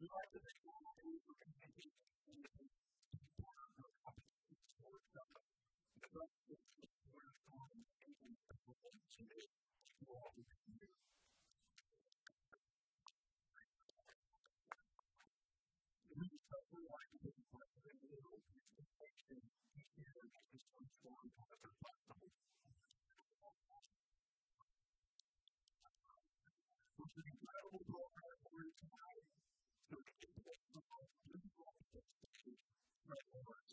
We like to think of things for community and the part of competition sports stuff. But that's just where it's going and special things to do. We'll all be here. We especially like to think of the little distinction here as this one's one of the possible. So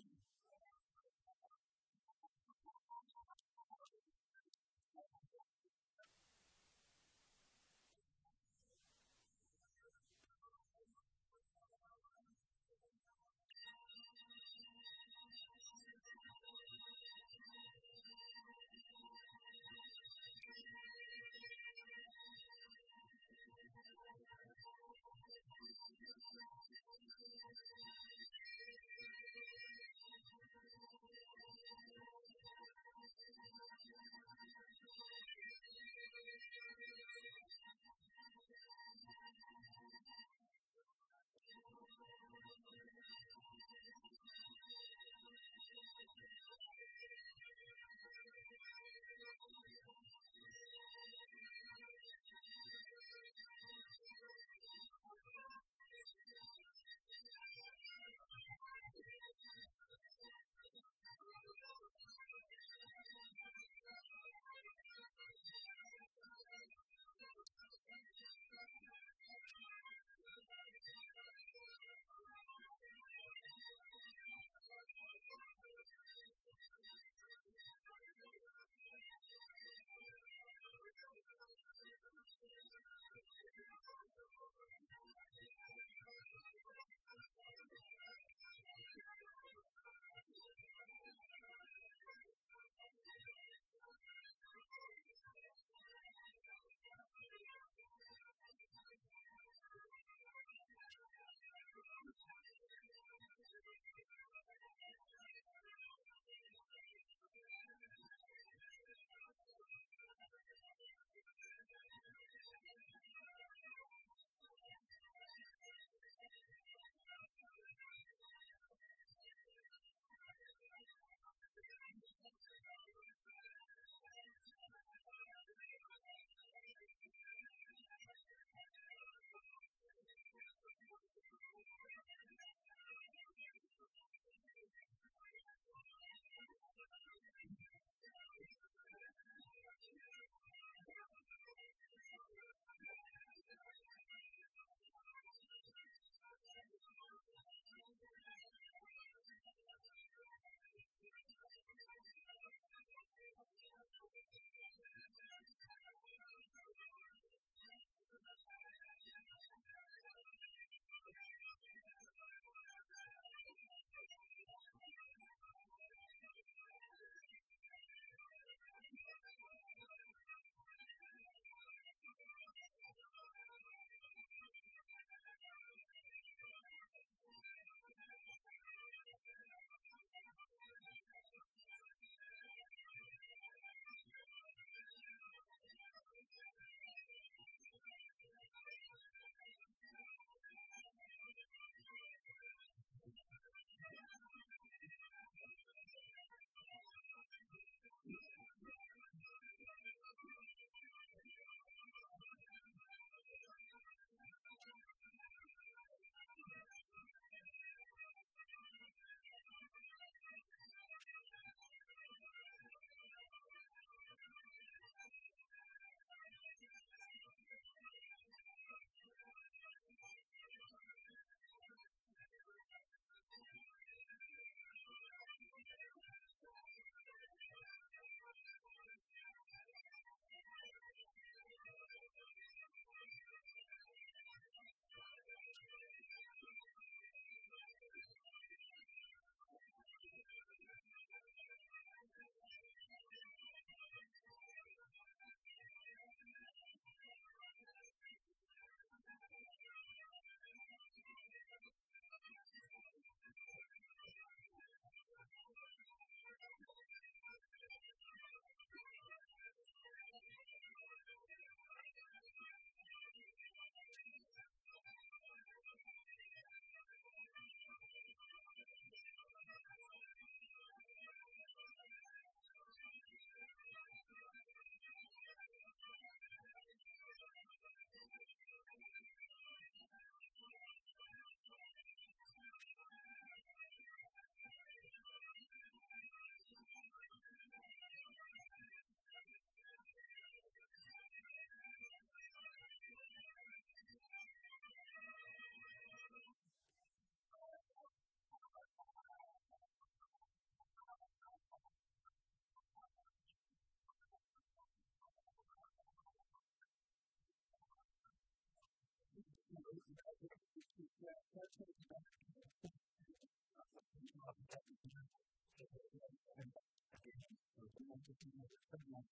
our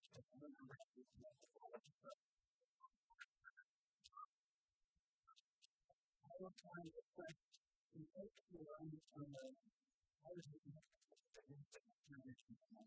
time to think and make sure I understand that I was the next generation of my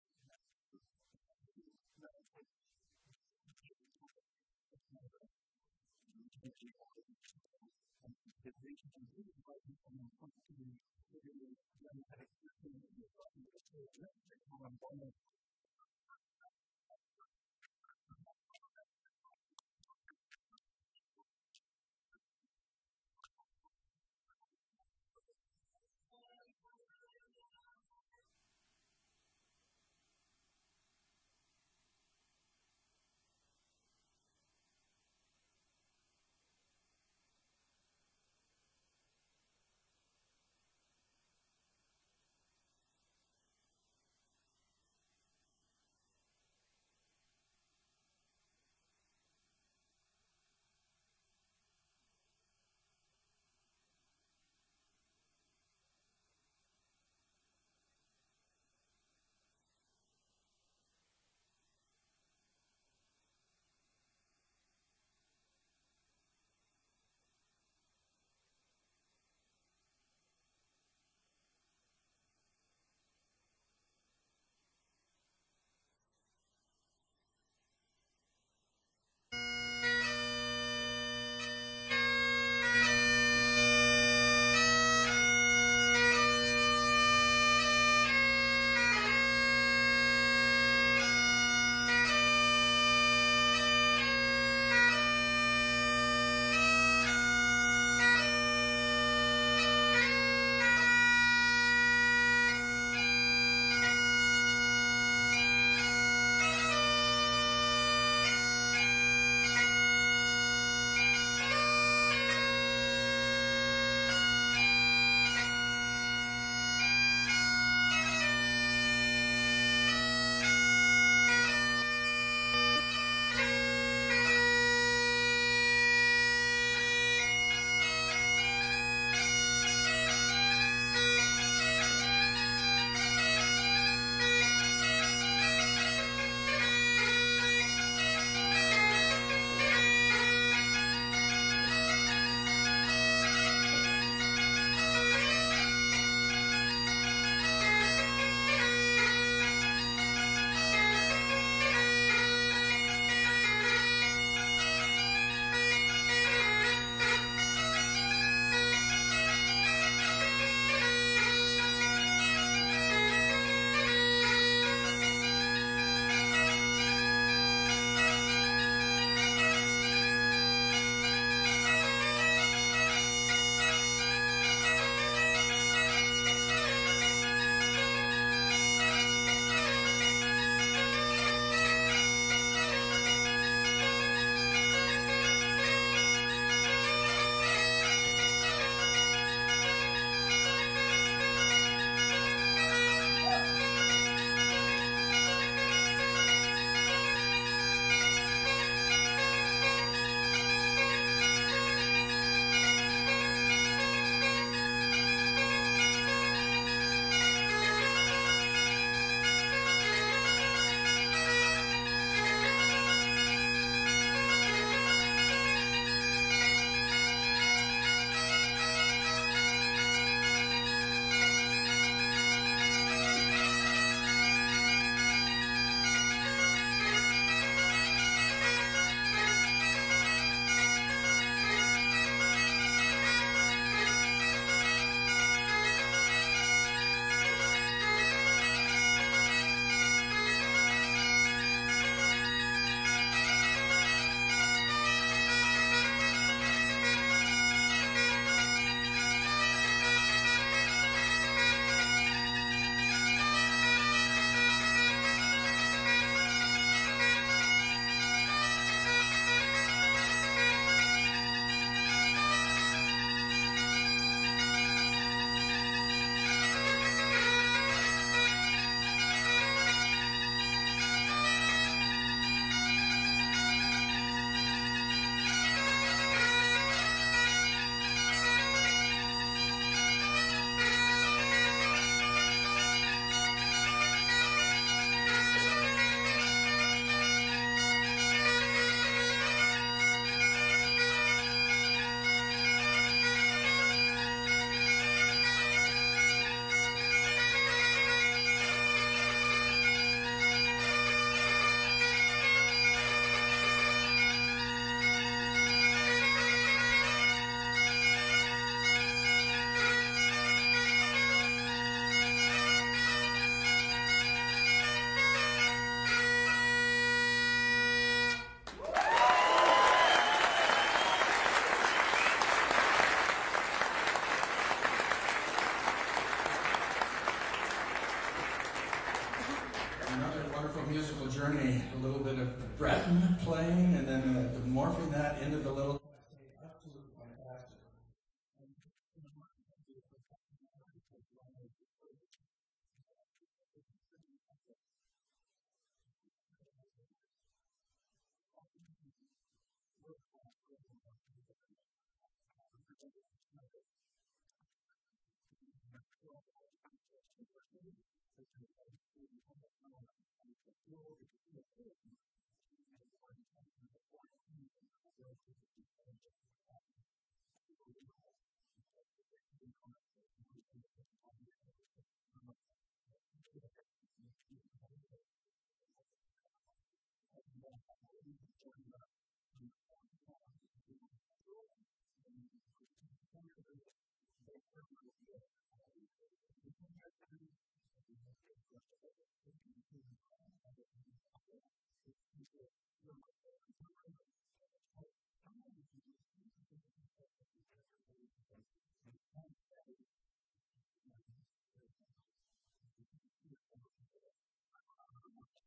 that they should to and to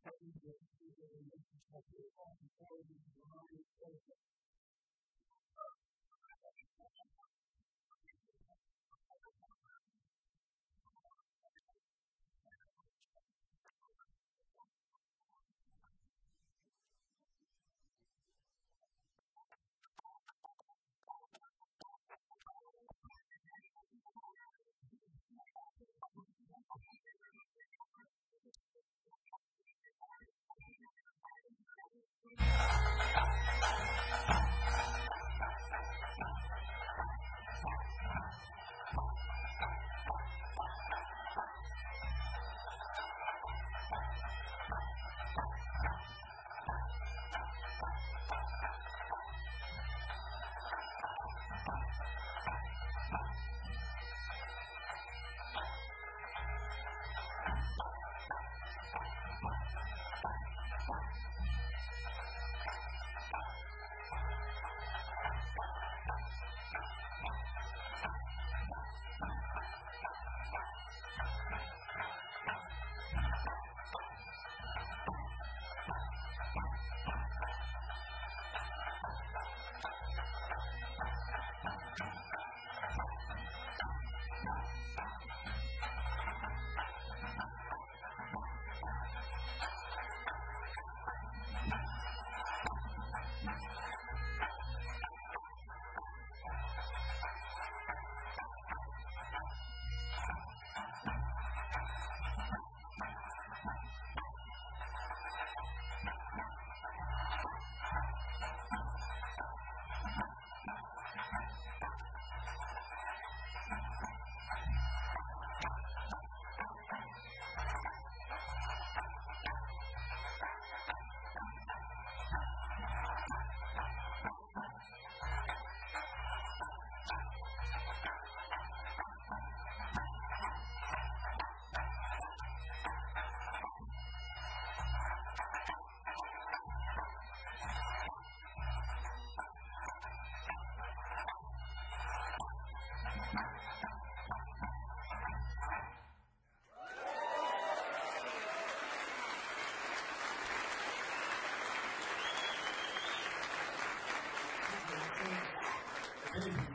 having the relationship.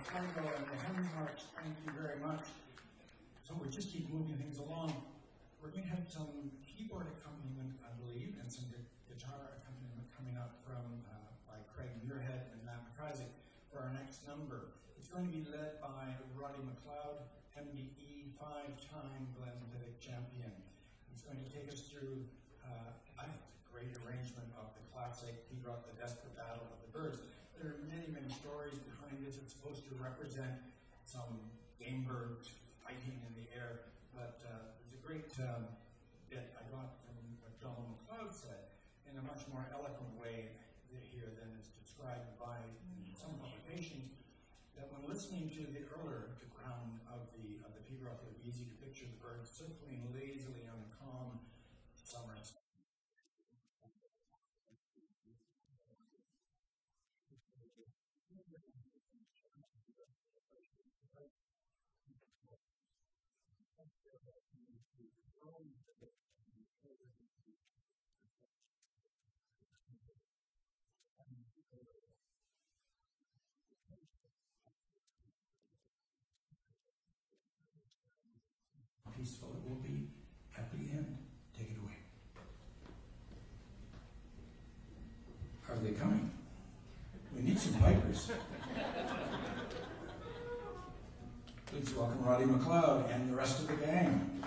And the thank you very much. So we just keep moving things along. We're going to have some keyboard accompaniment, I believe, and some guitar accompaniment coming up from uh, by Craig Muirhead and Matt McIsaac for our next number. It's going to be led by Roddy McLeod, MBE five-time Glenfiddich champion. He's going to take us through, uh, a great arrangement of the classic pibroch the Desperate Battle of the Birds there are many, many behind. It's supposed to represent some game birds fighting in the air, but uh, there's a great um, bit I got from what John McLeod said in a much more eloquent way here than is described by some publications. That when listening to the earlier peaceful it will be at the end. Take it away. Are they coming? We need some pipers. Please welcome Roddy McLeod and the rest of the gang.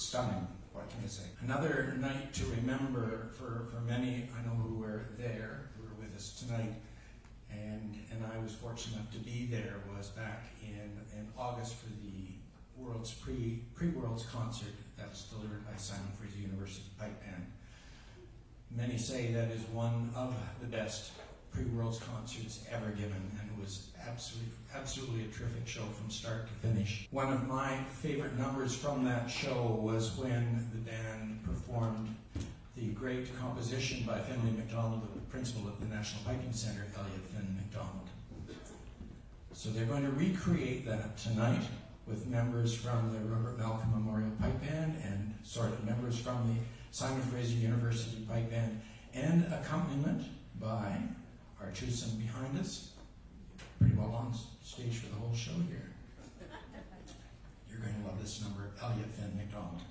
Stunning, what can I say? Another night to remember for, for many I know who were there, who were with us tonight, and, and I was fortunate enough to be there, was back in, in August for the World's pre, pre-Worlds concert that was delivered by Simon Fraser University Pipe Band. Many say that is one of the best pre-Worlds concerts ever given, and it was absolutely, absolutely a terrific show from start to finish. One of my favorite numbers from that show was when the band performed the great composition by Finlay MacDonald, the principal at the National Piping Center, Elliot Finn MacDonald. So they're going to recreate that tonight with members from the Robert Malcolm Memorial Pipe Band and sort of members from the Simon Fraser University Pipe Band and accompaniment by our twosome behind us. Pretty well on stage for the whole show here. You're going to love this number, Elliot Finn MacDonald.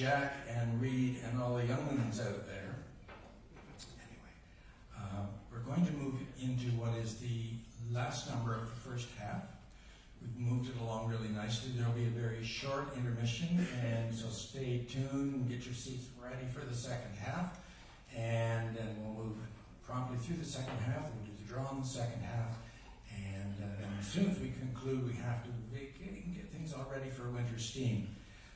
Jack and Reed and all the young ones out there. Anyway, uh, we're going to move into what is the last number of the first half. We've moved it along really nicely. There'll be a very short intermission, and so stay tuned and get your seats ready for the second half. And then we'll move promptly through the second half. We'll do the draw in the second half. And uh, then as soon as we conclude, we have to get things all ready for Winter Storm.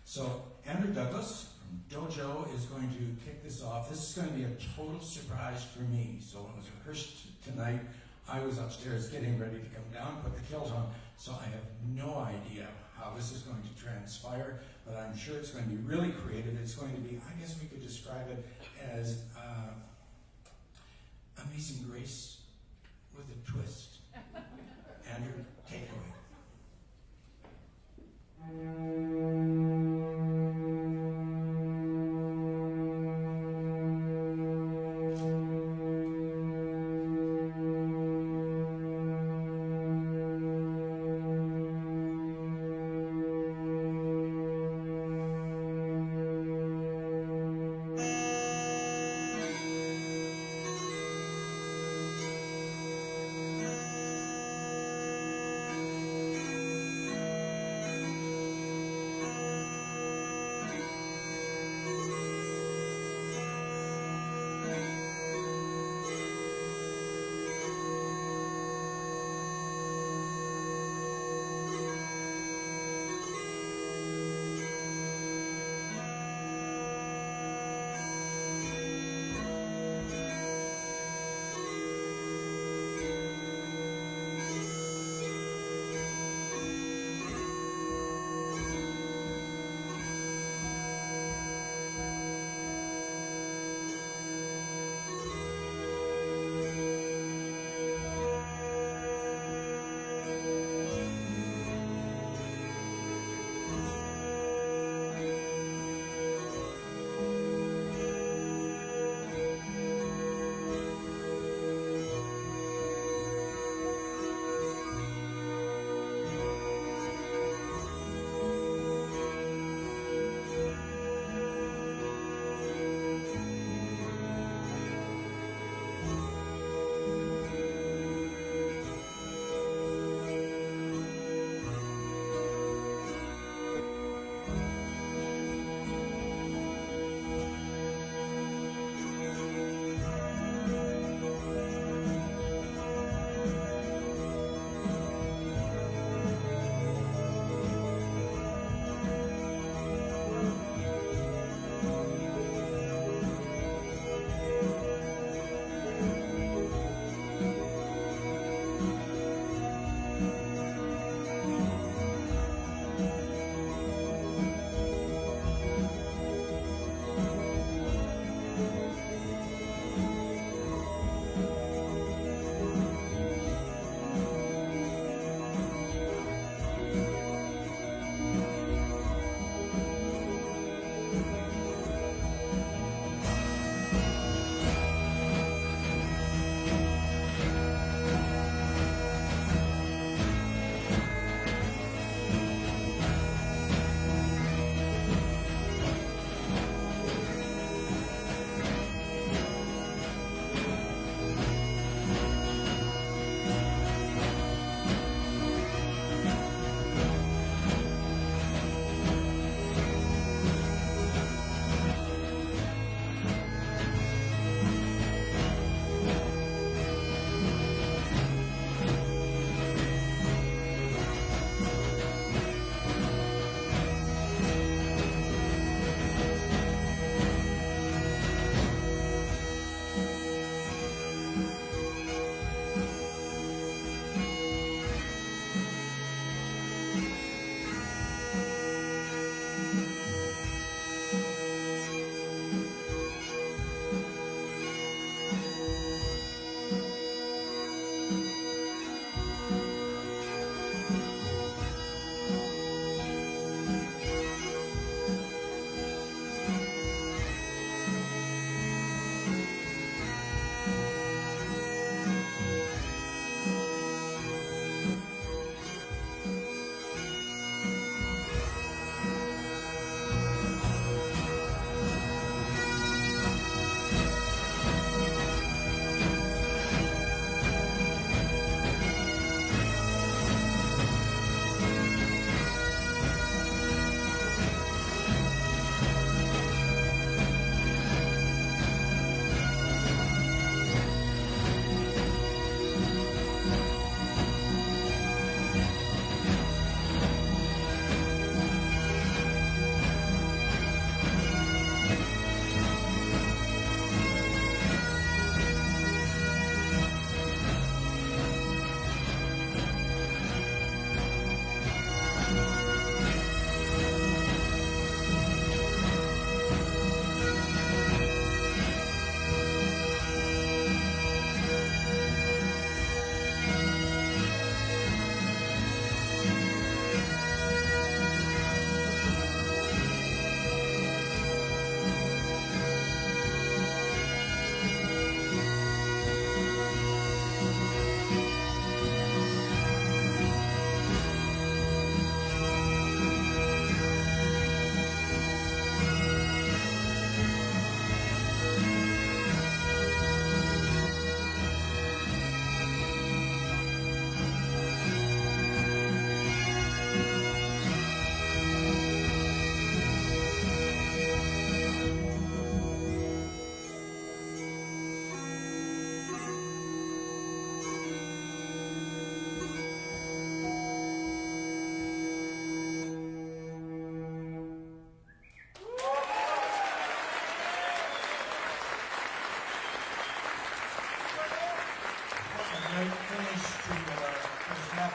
So Andrew Douglas from Dojo is going to kick this off. This is going to be a total surprise for me. So when it was rehearsed tonight, I was upstairs getting ready to come down, put the kilt on. So I have no idea how this is going to transpire, but I'm sure it's going to be really creative. It's going to be, I guess we could describe it as uh, Amazing Grace with a twist. Andrew, take it away.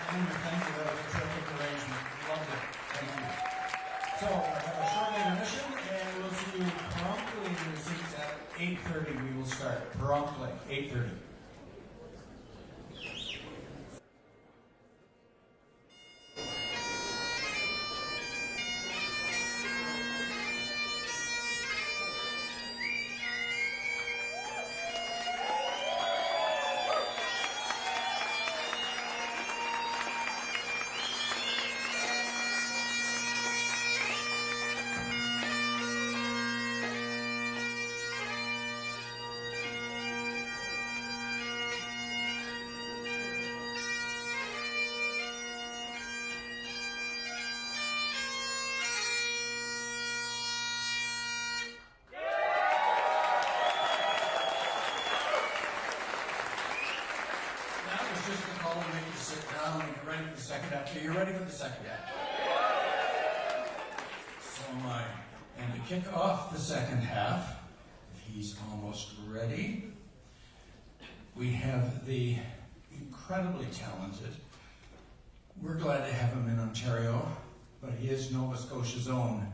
Thank you. That was a arrangement. Loved it. Thank you. So, have a short intermission, and we'll see you promptly in your seats at 8.30. We will start promptly, 8.30. kick off the second half, he's almost ready, we have the incredibly talented. We're glad to have him in Ontario, but he is Nova Scotia's own.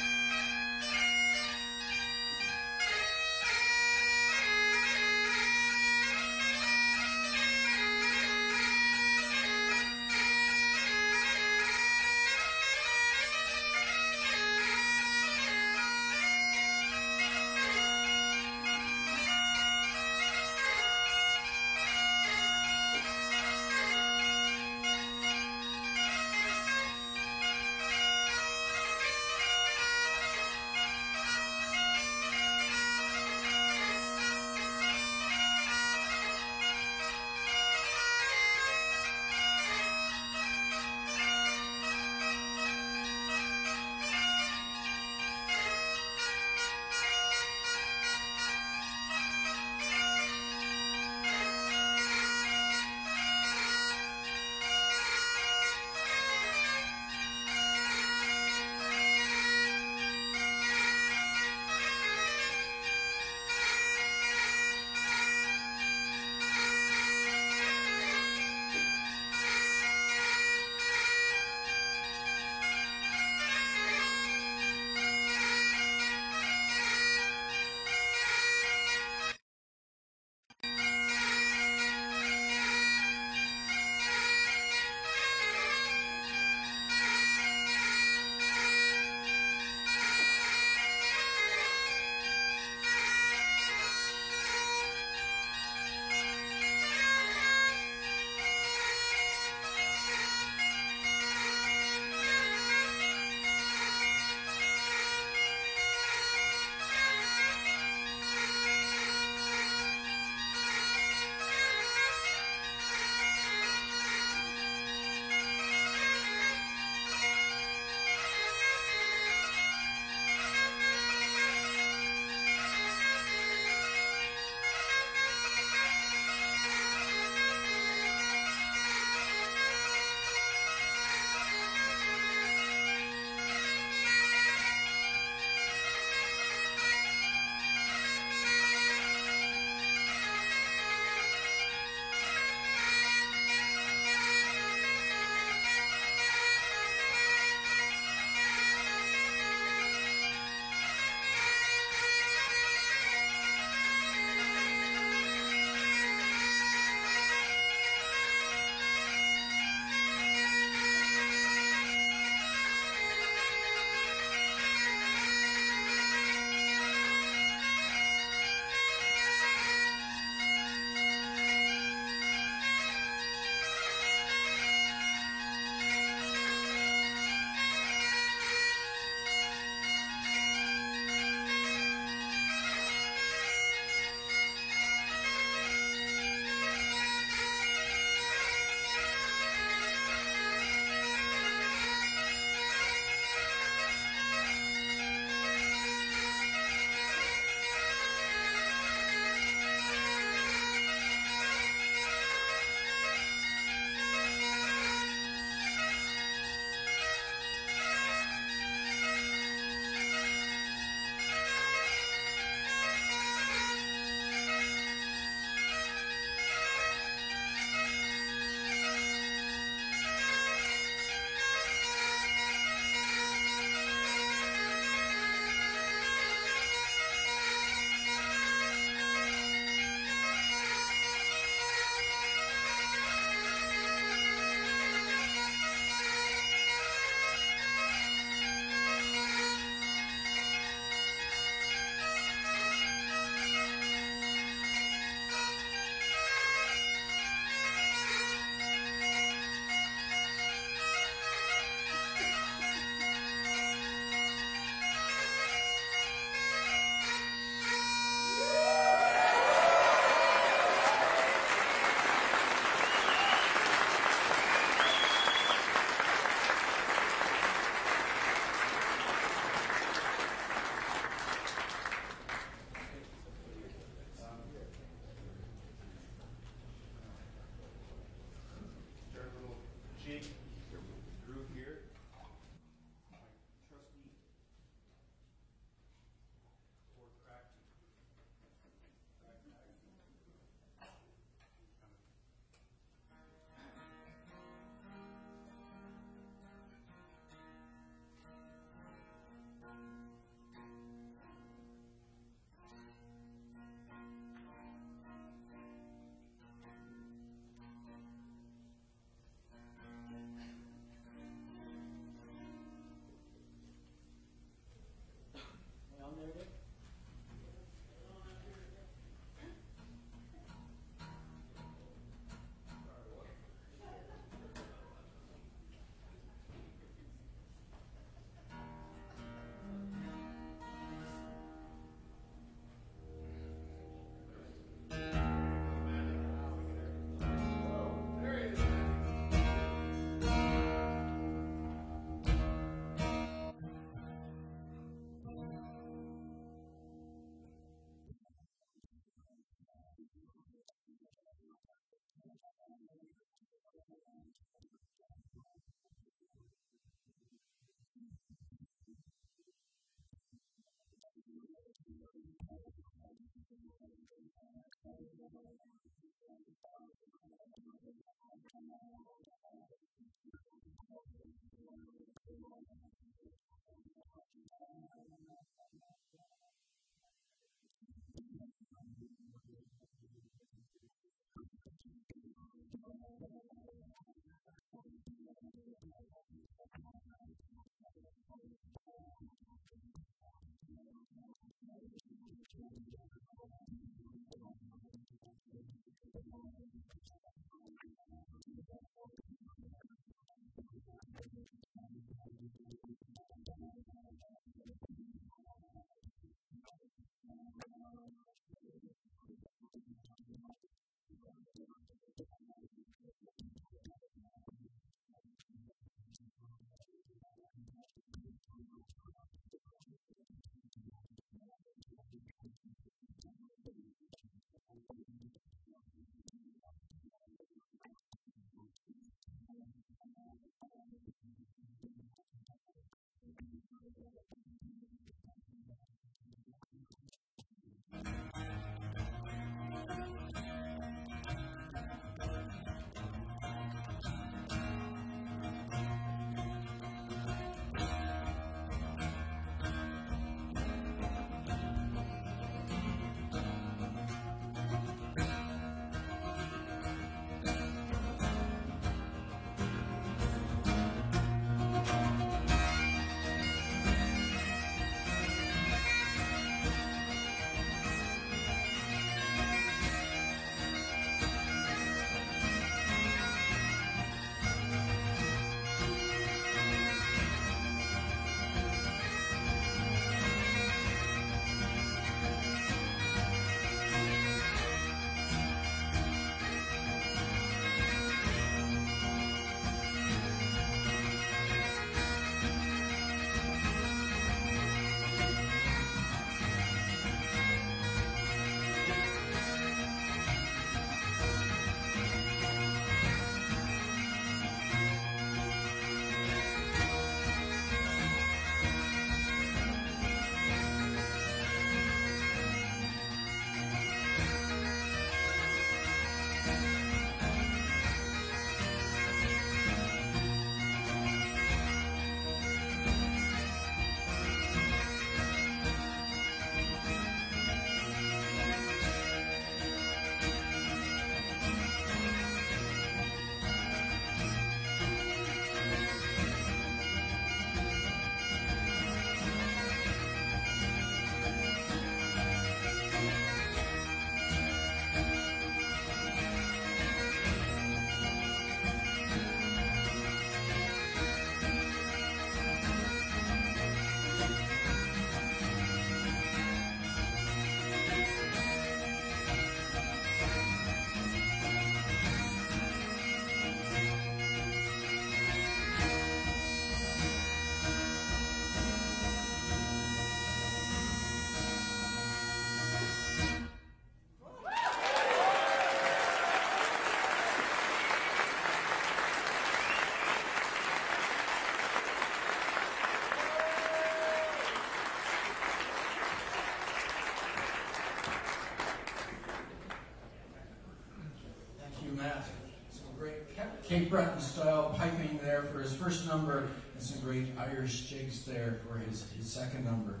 Breton style piping there for his first number, and some great Irish jigs there for his, his second number.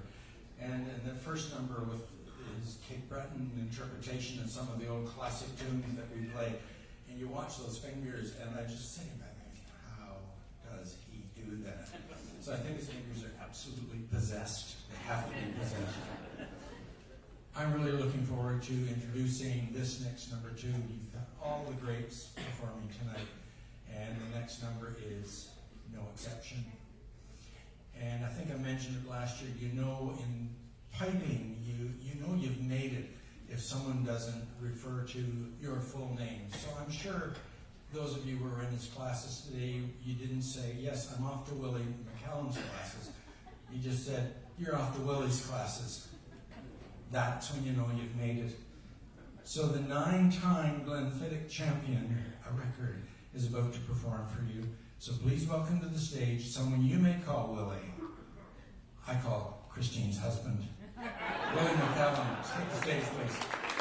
And, and the first number with his Cape Breton interpretation and some of the old classic tunes that we play. And you watch those fingers, and I just sitting back thinking, how does he do that? So I think his fingers are absolutely possessed. They have to be possessed. I'm really looking forward to introducing this next number two. You've got all the greats performing tonight, and the next number is no exception. And I think I mentioned it last year. You know, in piping, you you know you've made it if someone doesn't refer to your full name. So I'm sure those of you who were in his classes today, you didn't say, "Yes, I'm off to Willie McCallum's classes." You just said, "You're off to Willie's classes." That's when you know you've made it. So the nine-time Glenfiddich champion, a record, is about to perform for you. So please welcome to the stage someone you may call Willie. I call Christine's husband. Willie McCallum, take the stage, please.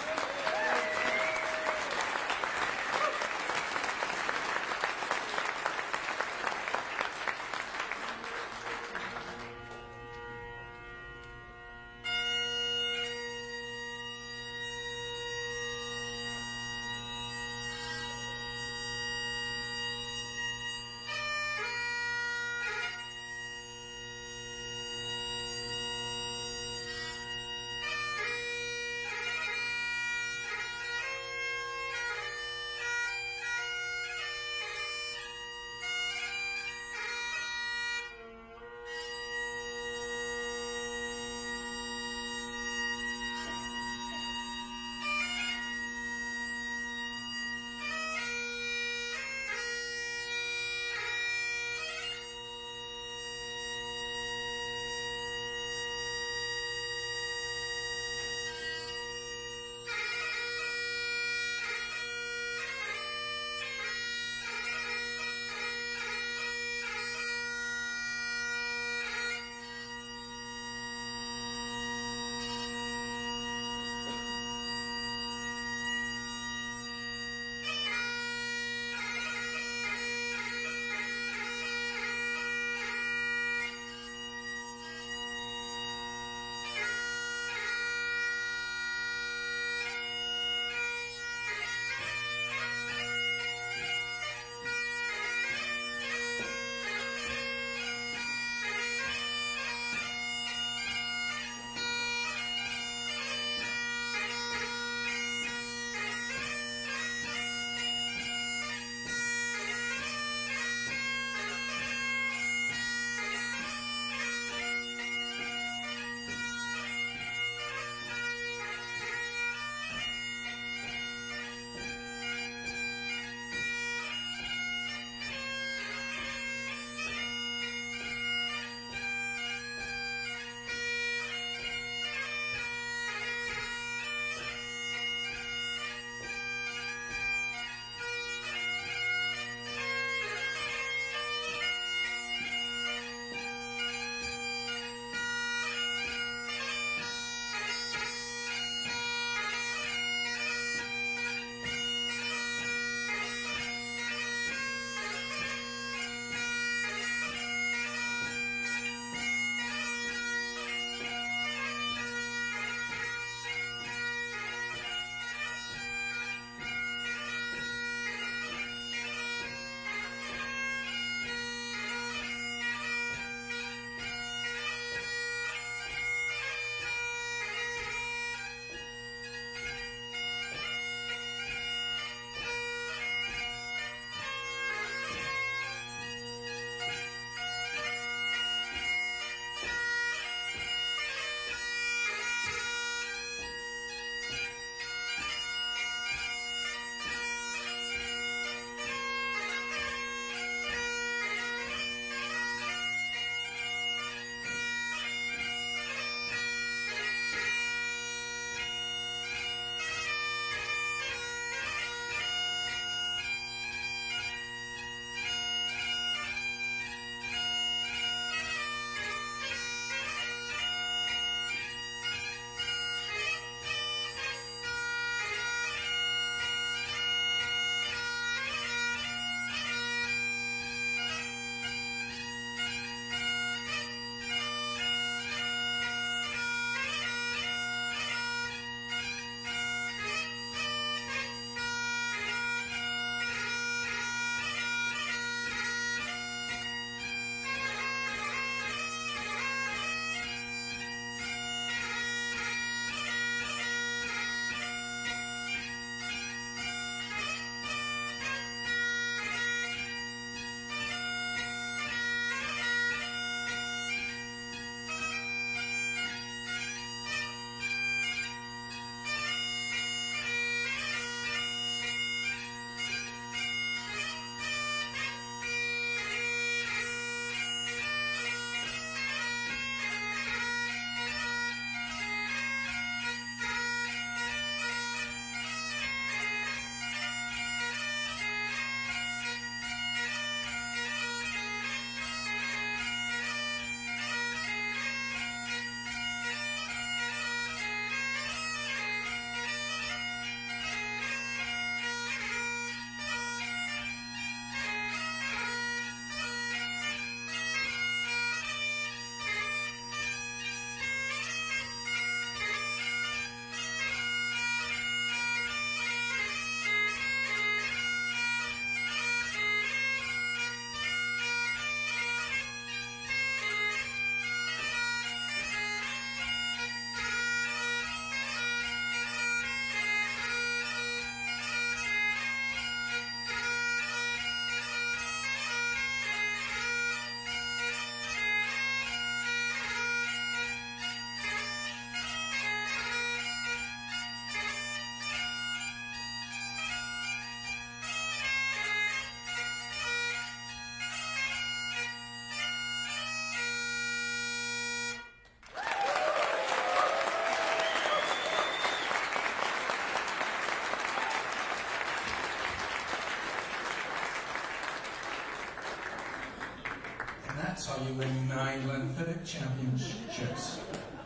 Glenfiddich Championships.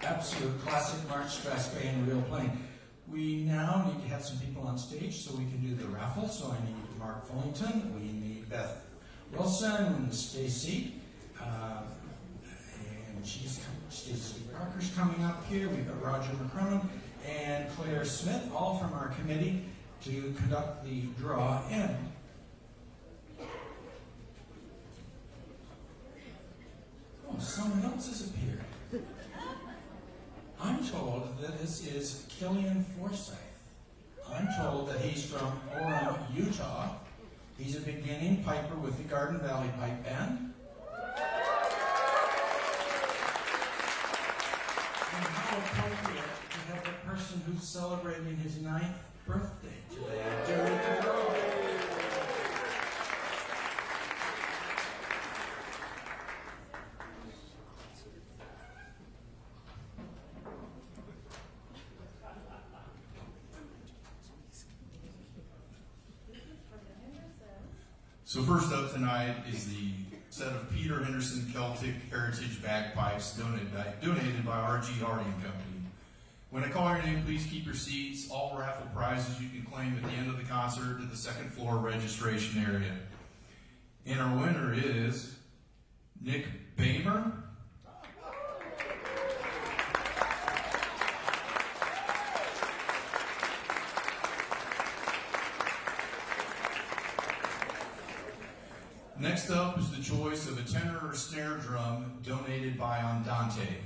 Absolute classic March Strathspey and Reel playing. We now need to have some people on stage so we can do the raffle. So I need Mark Fullington, we need Beth Wilson, Stacy, uh, and she's Stacy Parker's coming up here. We've got Roger McCrone and Claire Smith, all from our committee, to conduct the draw in. Oh, someone else has appeared. I'm told that this is Killian Forsyth. I'm told that he's from Orem, Utah. He's a beginning piper with the Garden Valley Pipe Band. And how appropriate to have the person who's celebrating his ninth birthday today during the draw. So first up tonight is the set of Peter Henderson Celtic Heritage Bagpipes donated by, donated by R.G. Hardie Company. When I call your name, please keep your seats. All raffle prizes you can claim at the end of the concert at the second floor registration area. And our winner is Nick Bamer. Next up is the choice of a tenor or snare drum donated by Andante.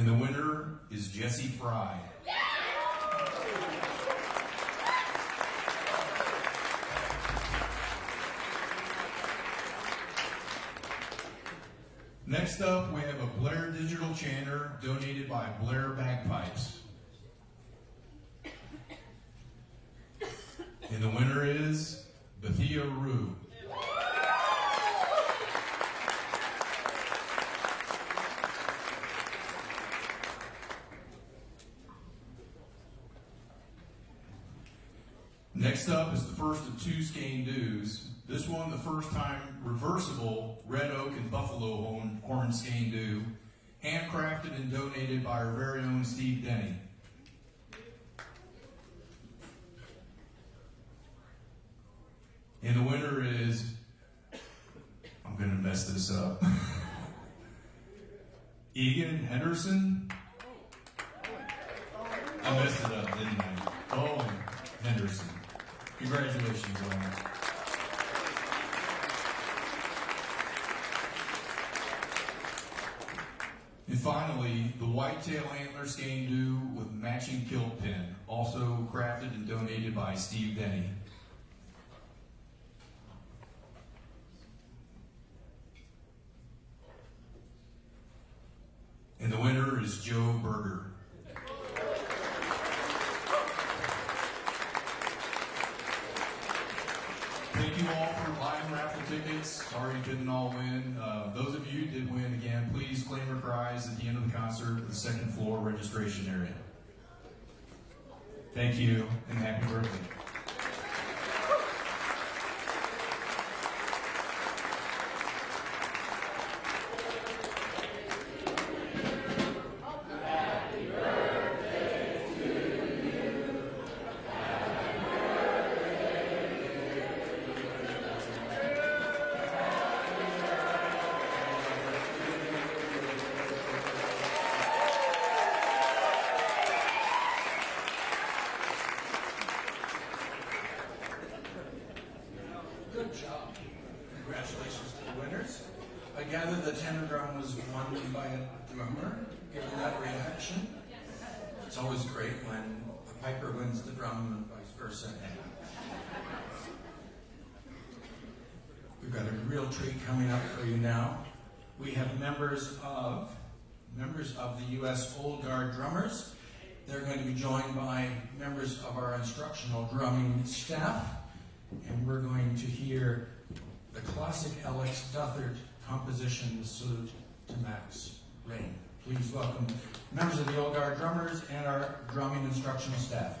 And the winner Fry. Next up, we have a Blair Digital Chanter donated by Blair Bagpipes. And the winner is Bethia Rue. Next up is the first of two sgian dubhs. This one, the first time reversible red oak and buffalo horn, horn sgian dubh, handcrafted and donated by our very own Steve Denny. And the winner is, I'm going to mess this up. Egan Henderson. I messed it up, didn't I? Oh, Henderson. Congratulations on. And finally, the whitetail antler sgian dubh with matching kilt pin, also crafted and donated by Steve Denny. And the winner is Joe Berger. Thank you all for buying raffle tickets. Sorry you didn't all win. Uh, those of you who did win, again, please claim your prize at the end of the concert at the second floor registration area. Thank you and happy birthday. Good job. Congratulations to the winners. I gather the tenor drum was won by a drummer, given that reaction. It's always great when a piper wins the drum and vice versa. We've got a real treat coming up for you now. We have members of members of the U.S. Old Guard drummers. They're going to be joined by members of our instructional drumming staff and we're going to hear the classic Alex Duthart composition, The Salute to Max Rain. Please welcome members of the Old Guard drummers and our drumming instructional staff.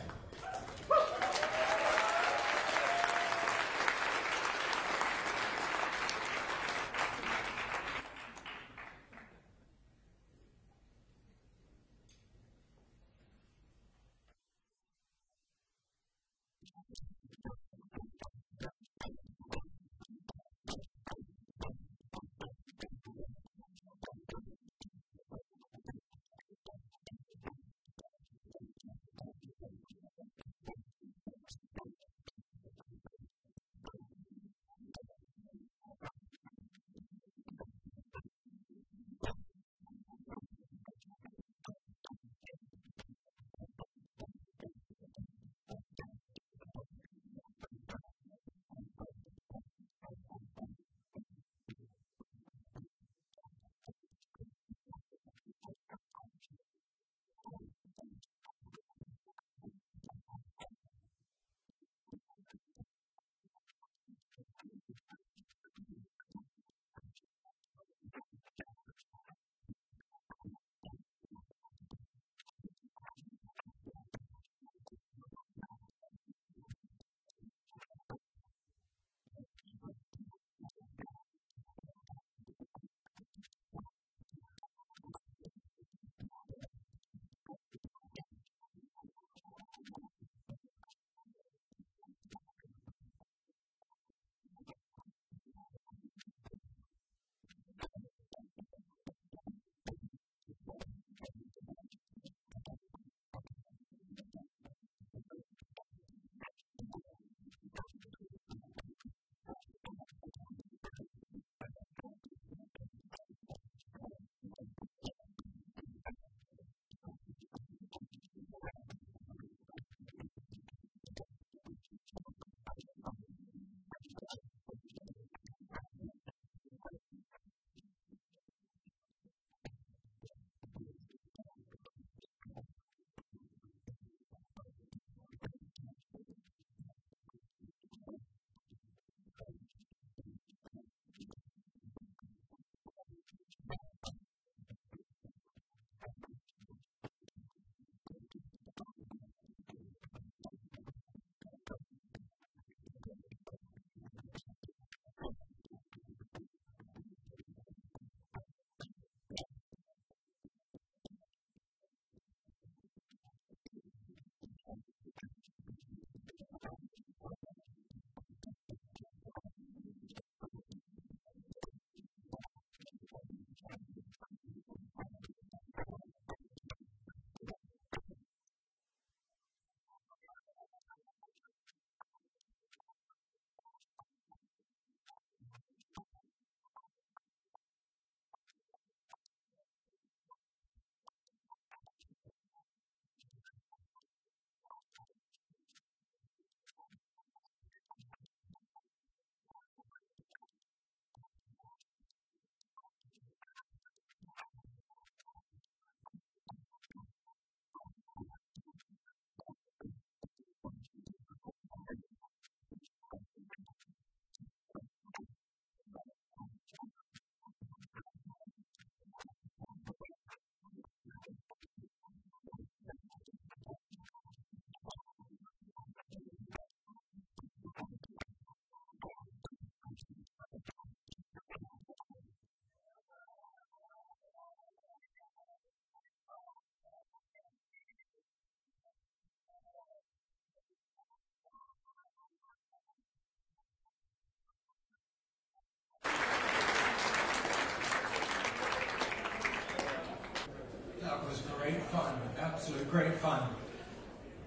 Great fun. Absolute great fun.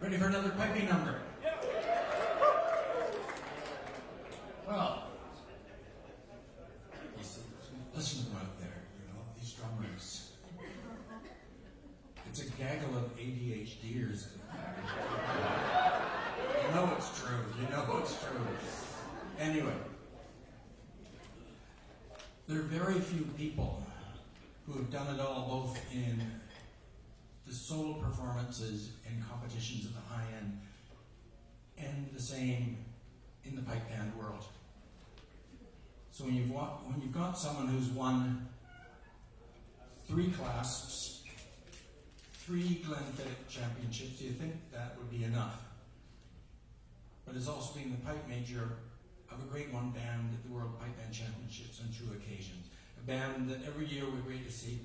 Ready for another piping number? Well, listen, out there, you know, these drummers. It's a gaggle of ADHDers. You know it's true. You know it's true. Anyway, there are very few people who have done it all both in performances and competitions at the high end and the same in the pipe band world. So when you've wa- when you've got someone who's won three clasps, three Glenfiddich championships. Do you think that would be enough? But has also been the pipe major of a Grade One band at the World Pipe Band Championships on two occasions. A band that every year we wait to see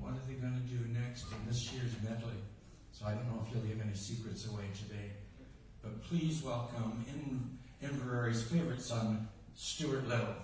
what are they going to do next in this year's medley. So I don't know if you'll give any secrets away today. But please welcome in Inveraray's favorite son, Stuart Liddell.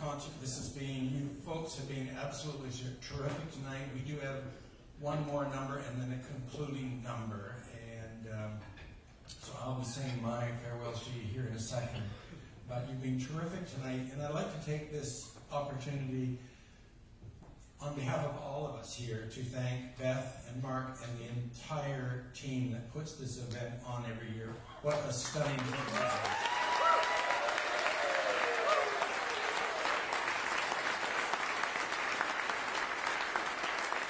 Concert this has been. You folks have been absolutely terrific tonight. We do have one more number and then a concluding number. And um, so I'll be saying my farewell to you here in a second. But you've been terrific tonight. And I'd like to take this opportunity on behalf of all of us here to thank Beth and Mark and the entire team that puts this event on every year. What a stunning event.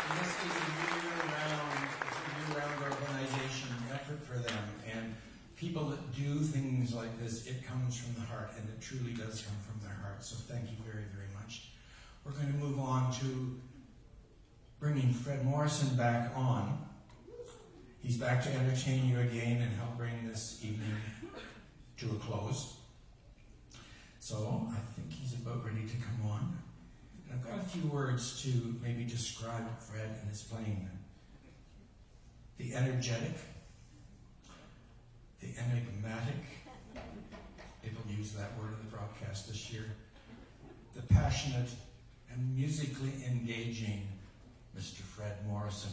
And this is a year-round, it's a year-round organization effort for them. And people that do things like this, it comes from the heart, and it truly does come from their heart. So thank you very, very much. We're going to move on to bringing Fred Morrison back on. He's back to entertain you again and help bring this evening to a close. So I think he's about ready to come on. And I've got a few words to maybe describe Fred and his playing. The energetic, the enigmatic, people use that word in the broadcast this year, the passionate and musically engaging Mr. Fred Morrison.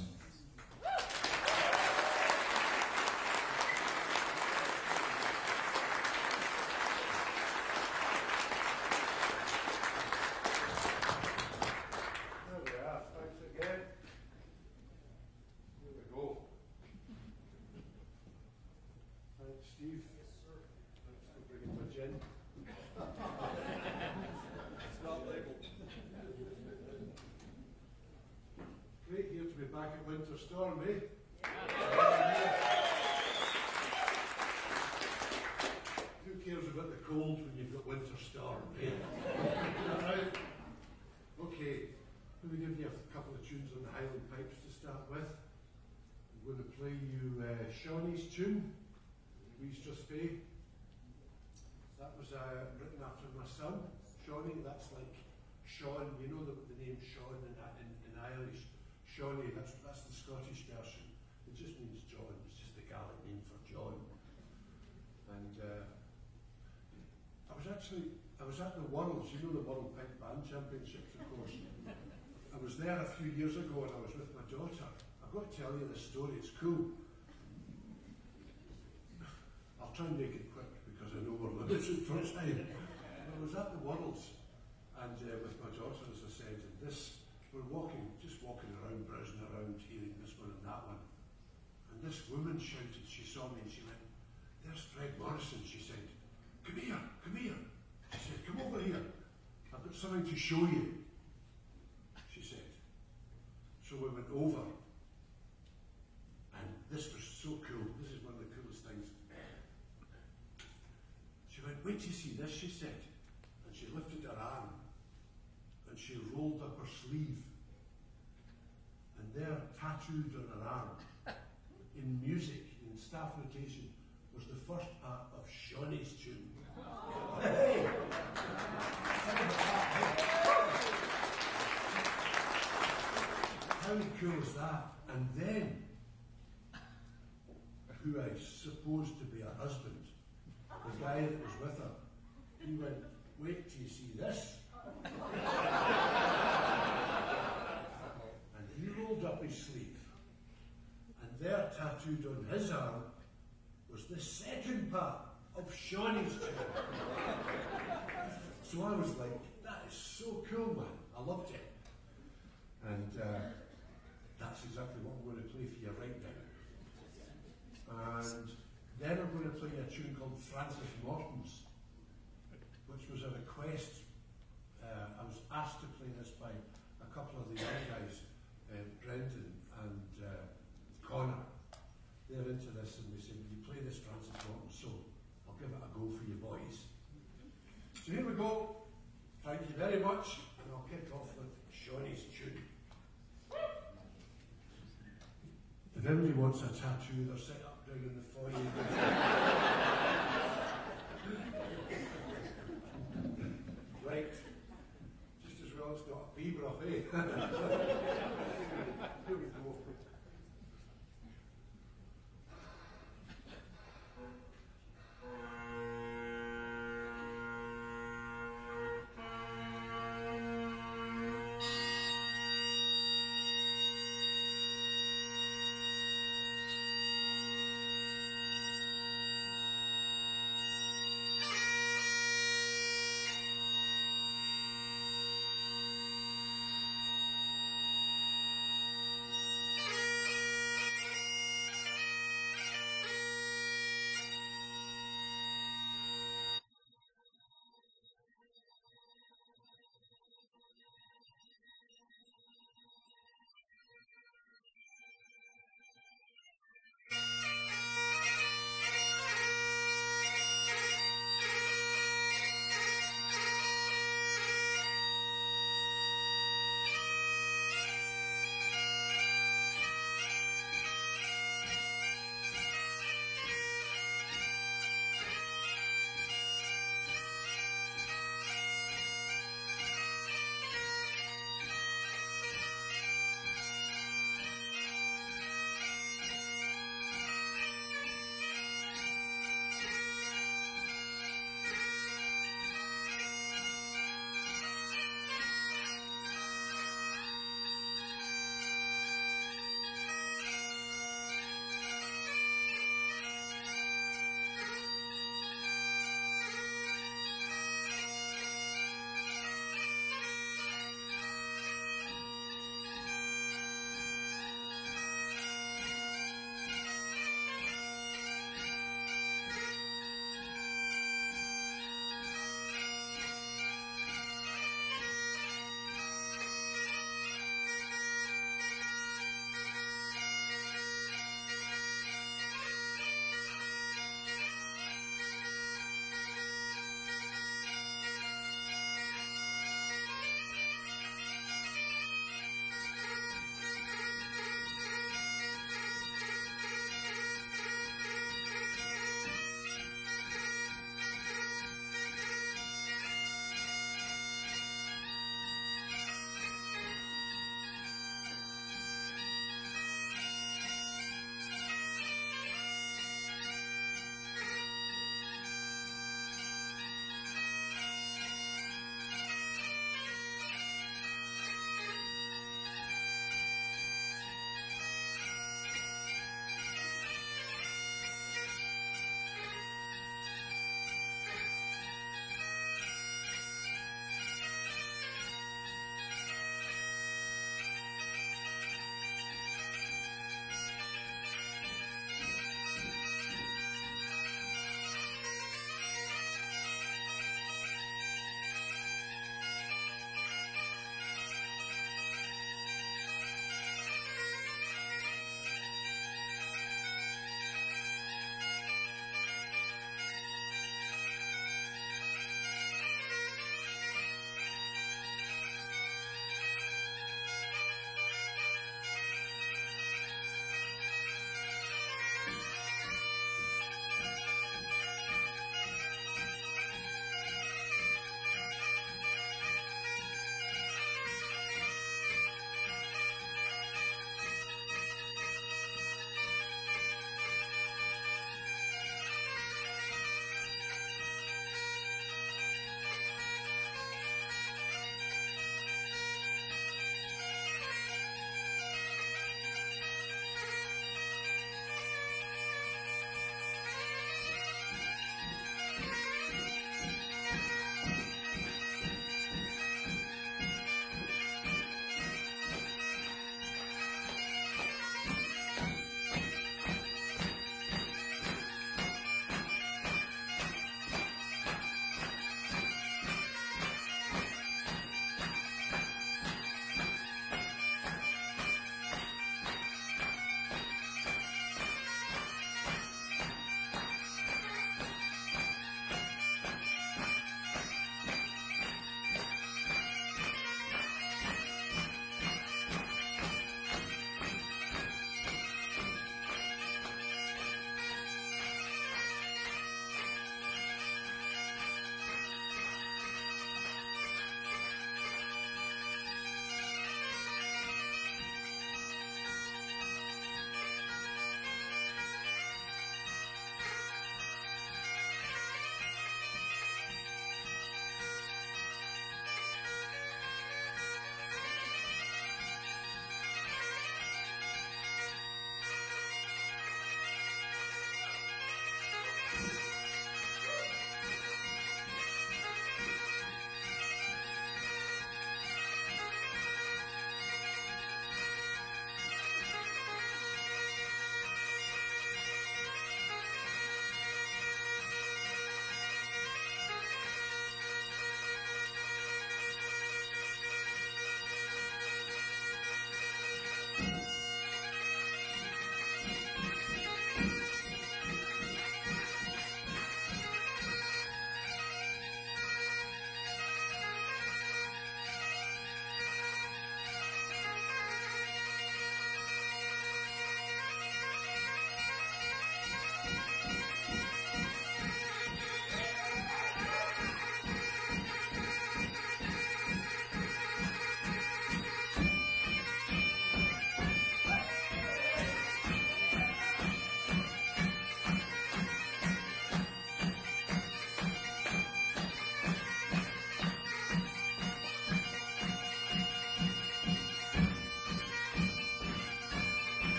There we are. Thanks again. Here we go. Thanks, Steve. Thanks for bringing my gin. It's not labeled. Great here to be back at Winter Storm, eh? Who cares about the cold when you've got Winter Storm, eh? Right. Okay, let me give you a couple of tunes on the Highland Pipes to start with. I'm going to play you uh, Shawnee's tune, Louise Just Bay. That was uh, written after my son, Shawnee. That's like Sean, you know the, the name Sean in, in, in Irish. Shawnee, that's, that's the Scottish version. It just means John, it's just the Gaelic name for John. And uh, I was actually, I was at the Worlds, you know the World Pipe Band Championships, of course. I was there a few years ago and I was with my daughter. I've got to tell you this story, it's cool. I'll try and make it quick because I know we're limited for time. I was at the Worlds and uh, with my daughter, as I said, and this, we're walking, just walking around, browsing around, hearing this one and that one. And this woman shouted, she saw me and she went, There's Fred Morrison, she said. Come here, come here. She said, Come over here. I've got something to show you. So we went over. And this was so cool. This is one of the coolest things. She went, Wait till you see this, she said. And she lifted her arm and she rolled up her sleeve. And there, tattooed on her arm, in music, in staff notation, was the first part of Shawnee's tune. Hey! How cool is that? And then, who I supposed to be her husband, the guy that was with her, he went, wait till you see this. and he rolled up his sleeve, and there tattooed on his arm was the second part of Shawnee's tune. so I was like, that is so cool, man. I loved it. And uh, that's exactly what I'm going to play for you right now. And then I'm going to play a tune called Francis Morton's, which was a request. Uh, I was asked to play this by a couple of the young guys, uh, Brendan and uh, Connor. They're into this and they said, Will you play this Francis Morton? So I'll give it a go for you boys. So here we go. Thank you very much. And I'll kick off with Shawnee's If anybody wants a tattoo, they're set up down in the foyer. right. Just as well it's not a bee breath, eh?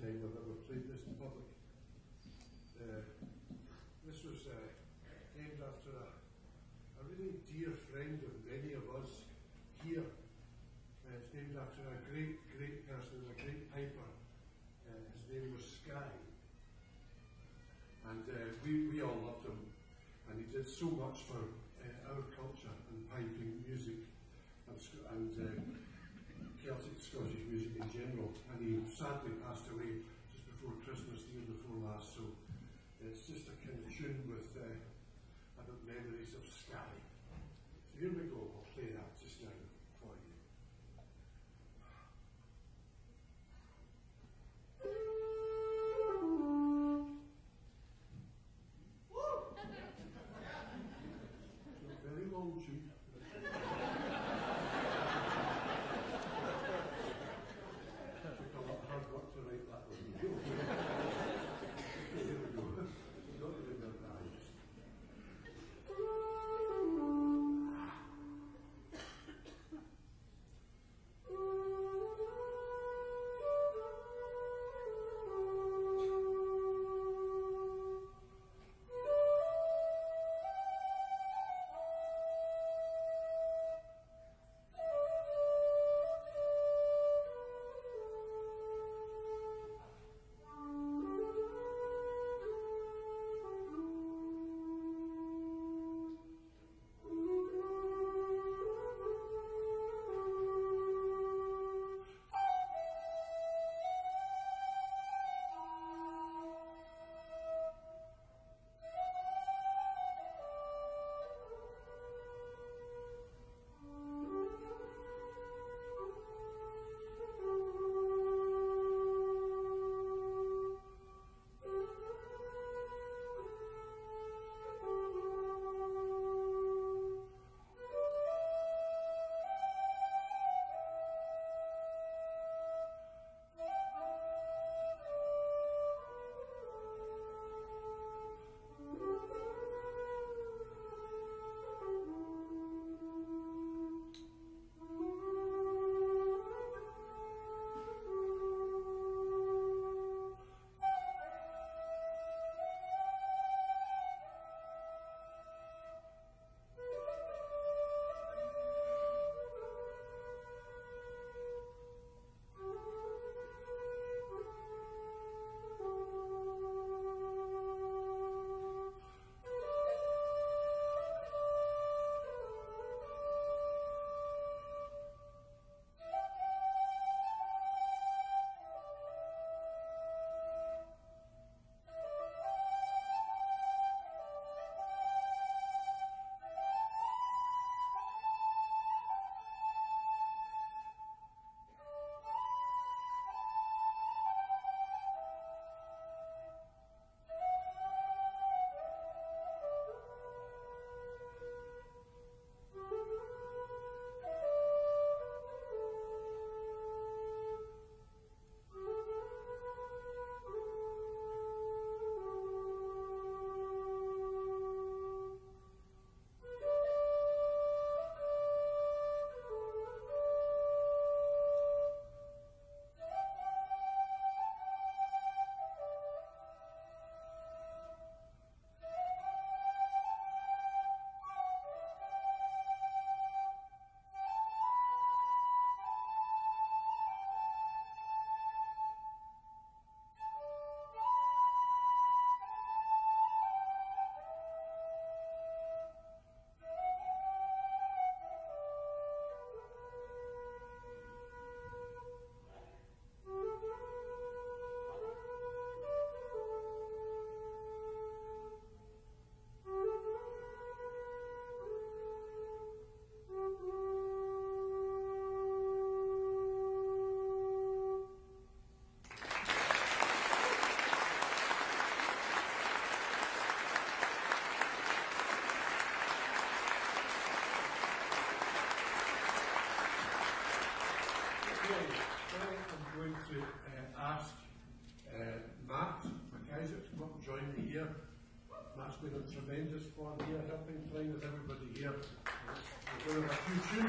take with sadly passed away just before Christmas, the year before last, so it's just a kind of tune with uh, about memories of Scally. So here we go.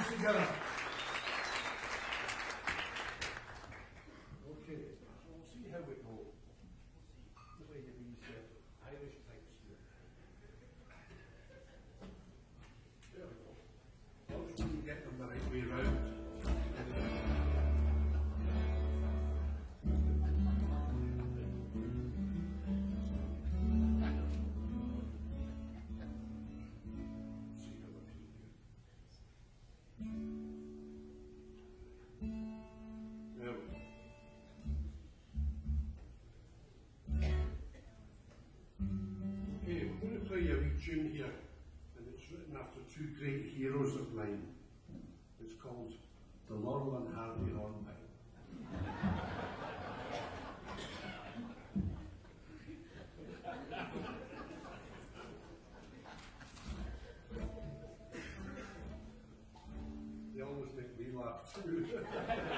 してい。Tune here, and it's written after two great heroes of mine. It's called The Laurel and Hardy Hornpipe. They always make me laugh too.